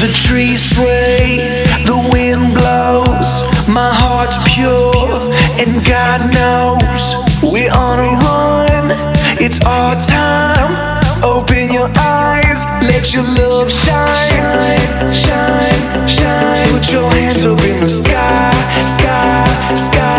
The trees sway, the wind blows, my heart's pure, and God knows we're on a run. It's our time. Open your eyes, let your love shine, shine, shine, shine. Put your hands up in the sky, sky, sky.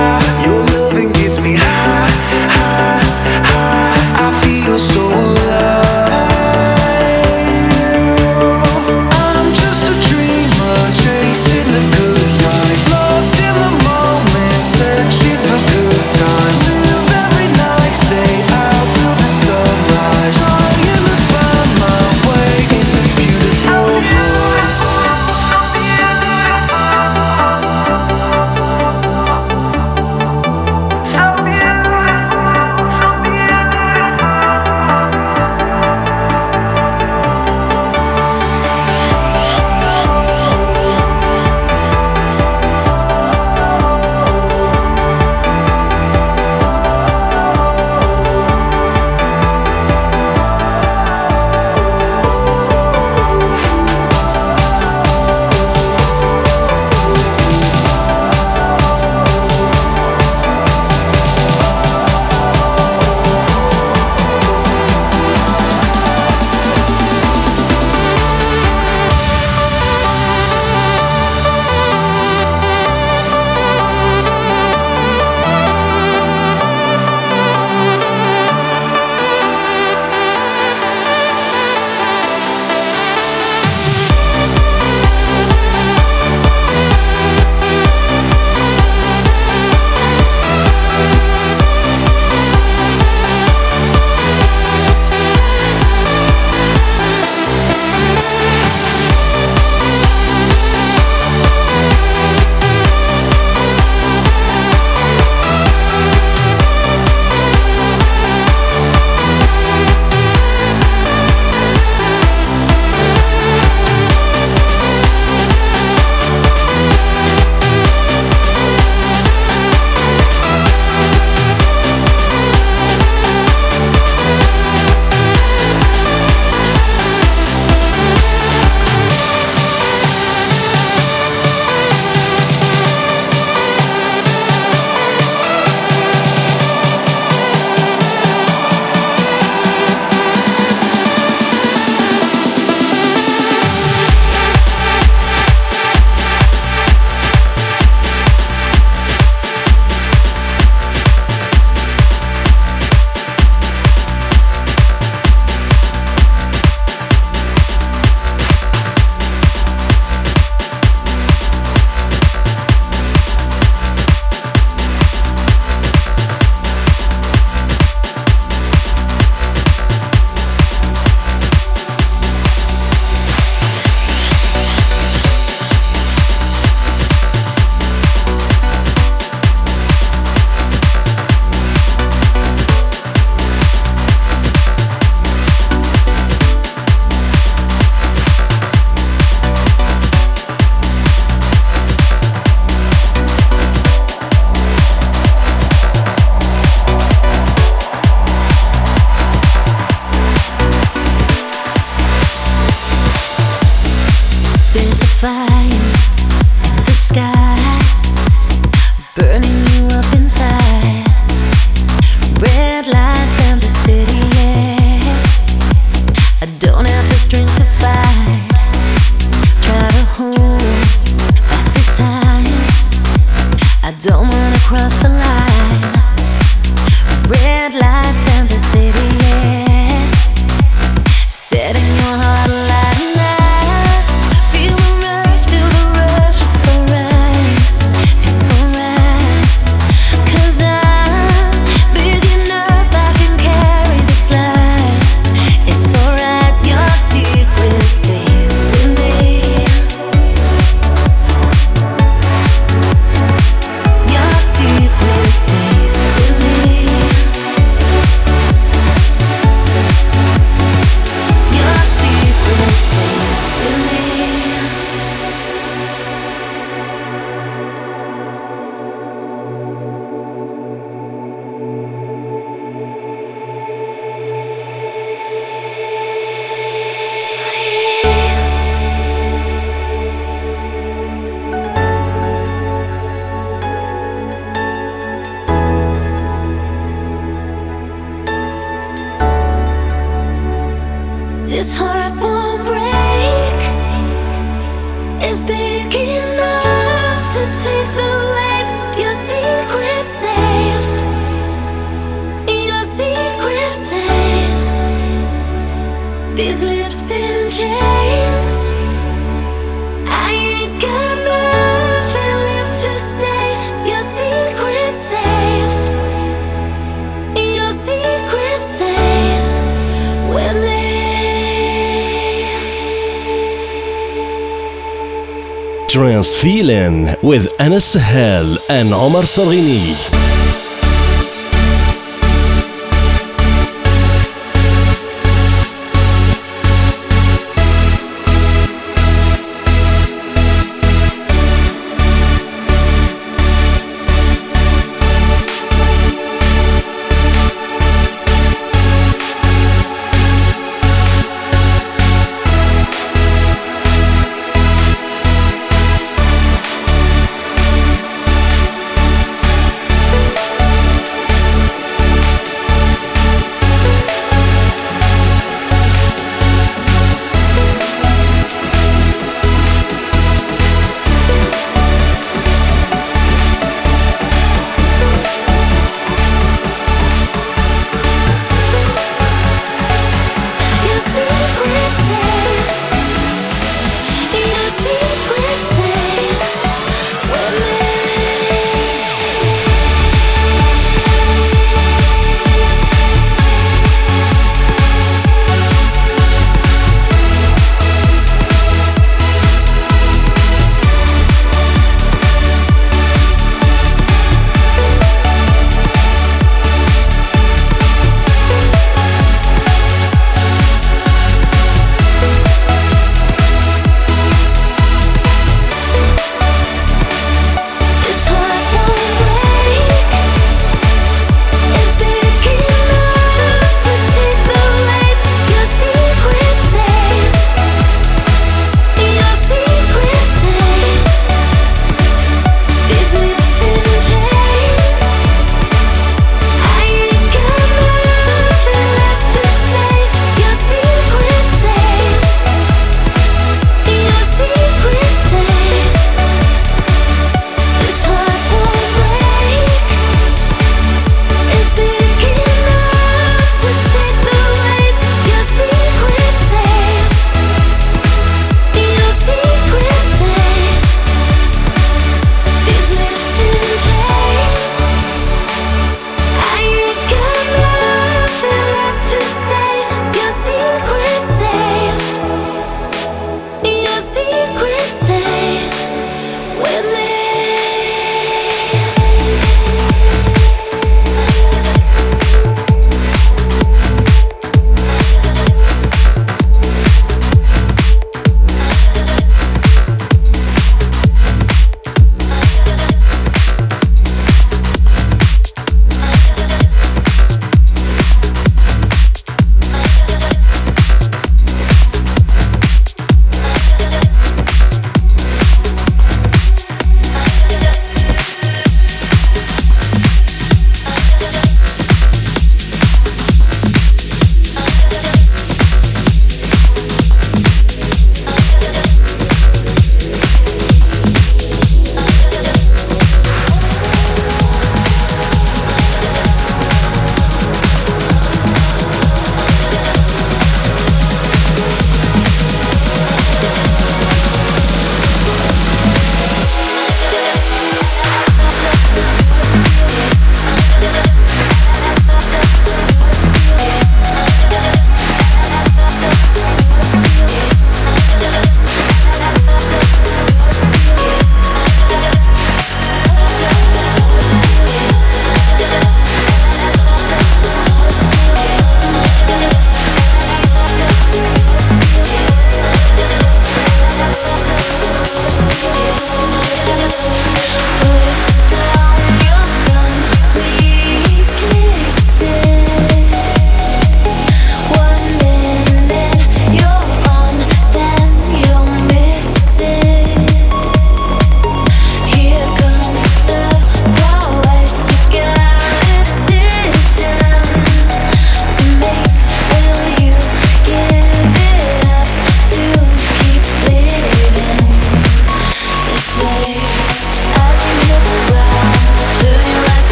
Trance Feeling with Anas Sahel and Omar Sarghini.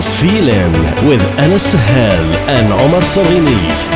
Feeling with Anas Sahel and Omar Salini.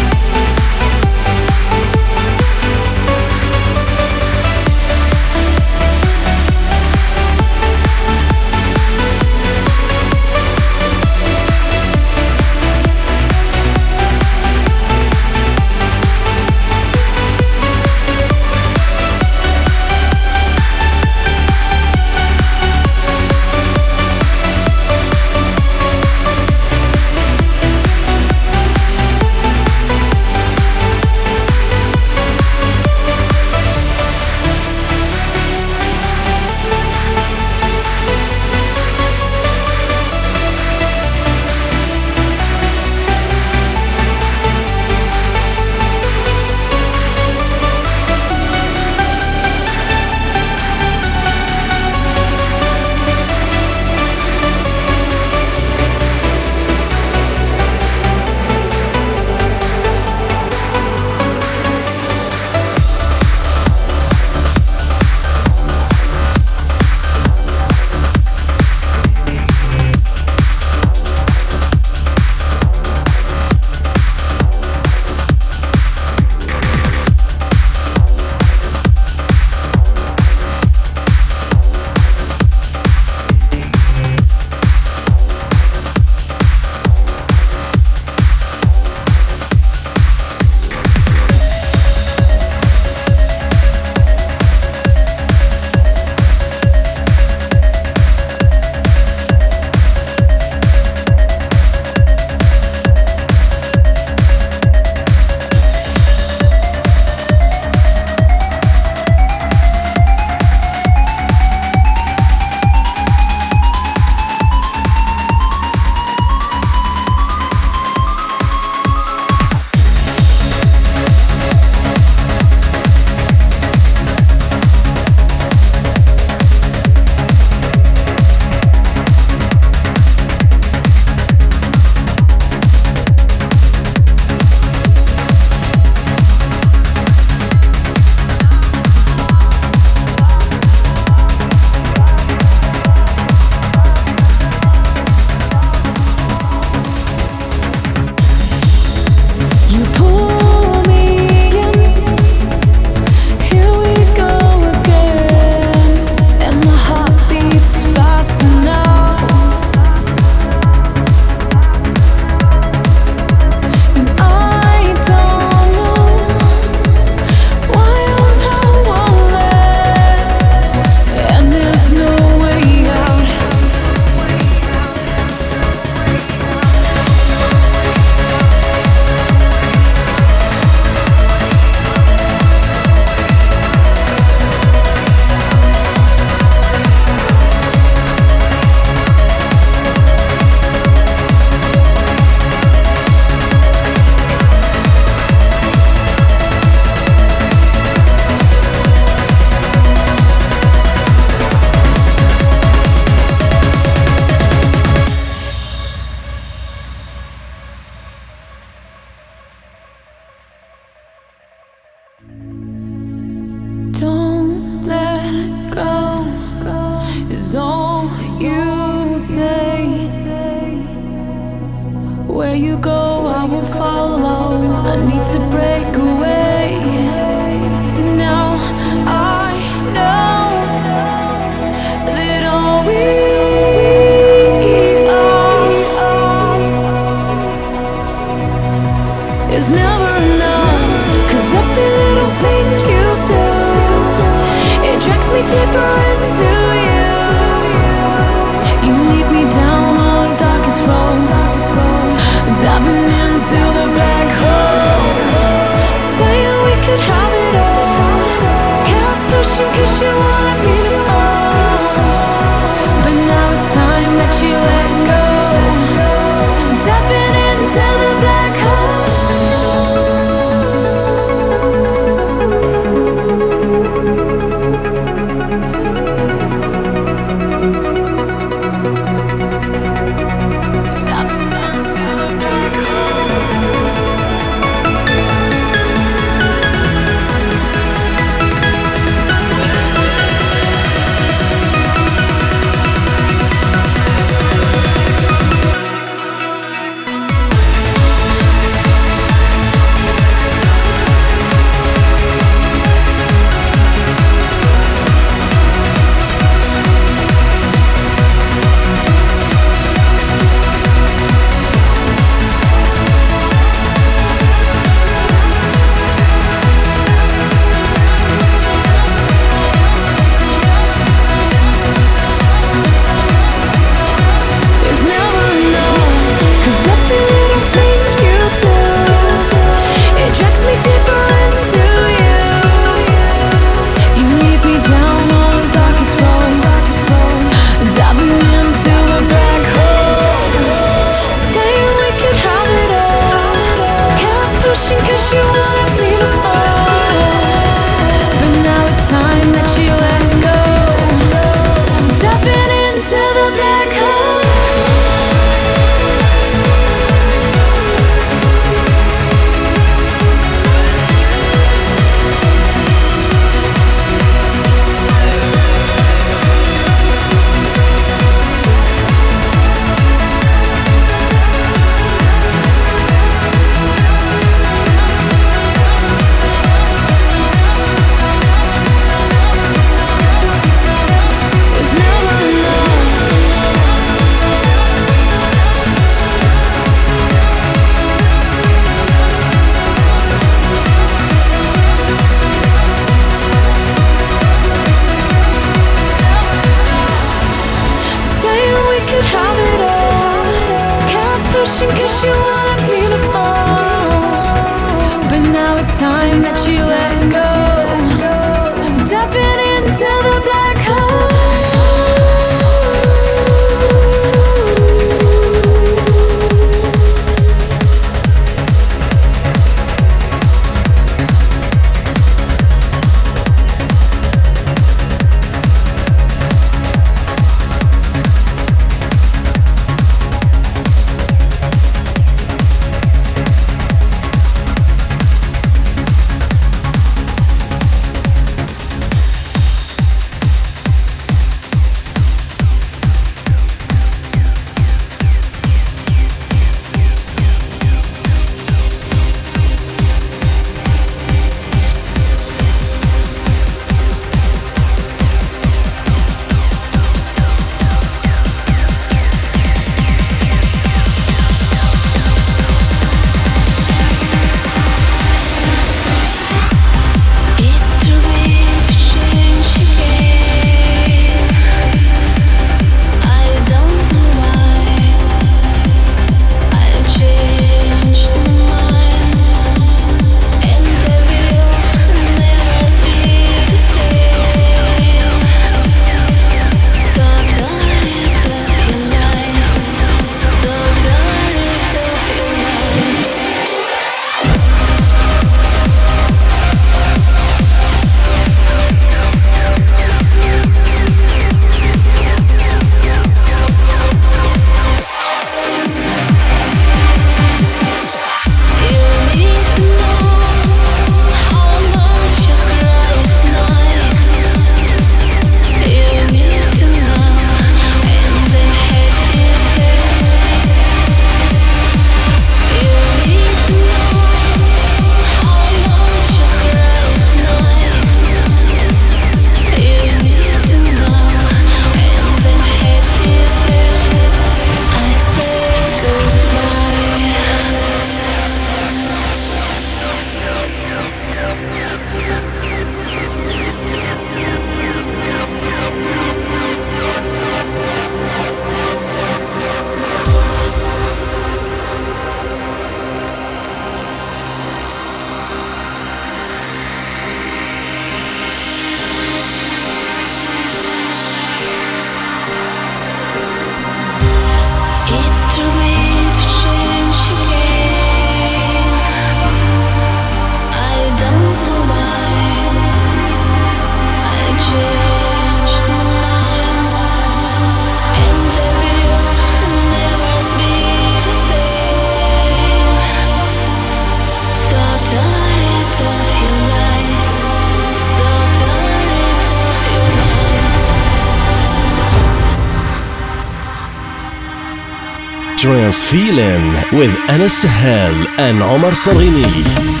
Trance Feeling with Anas Sahel and Omar Salini.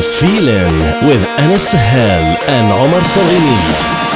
Feeling with Anas Sahel and Omar Salini.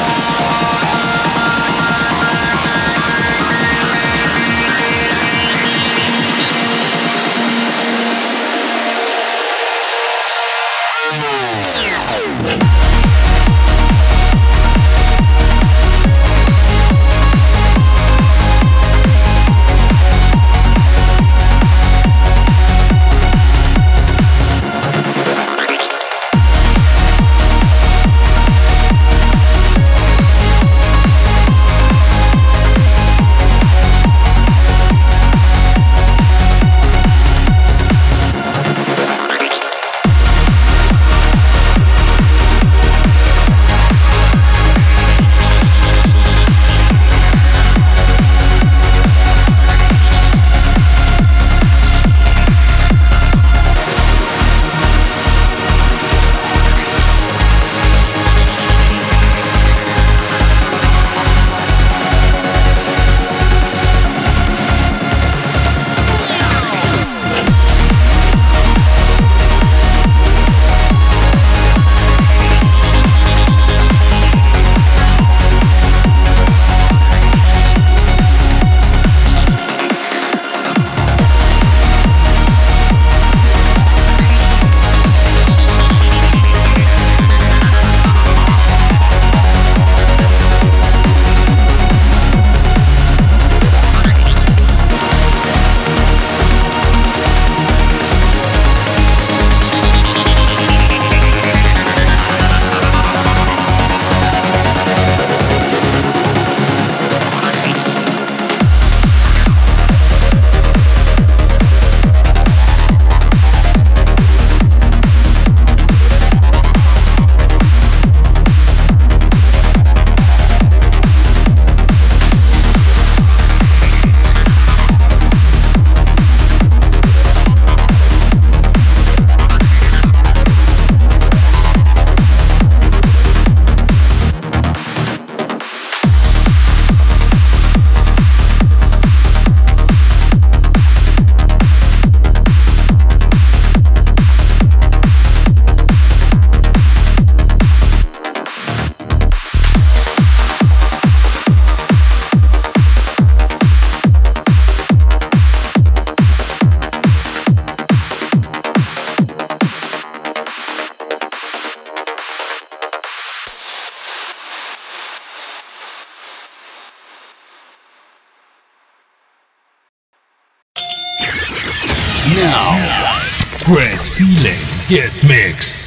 Guest Mix.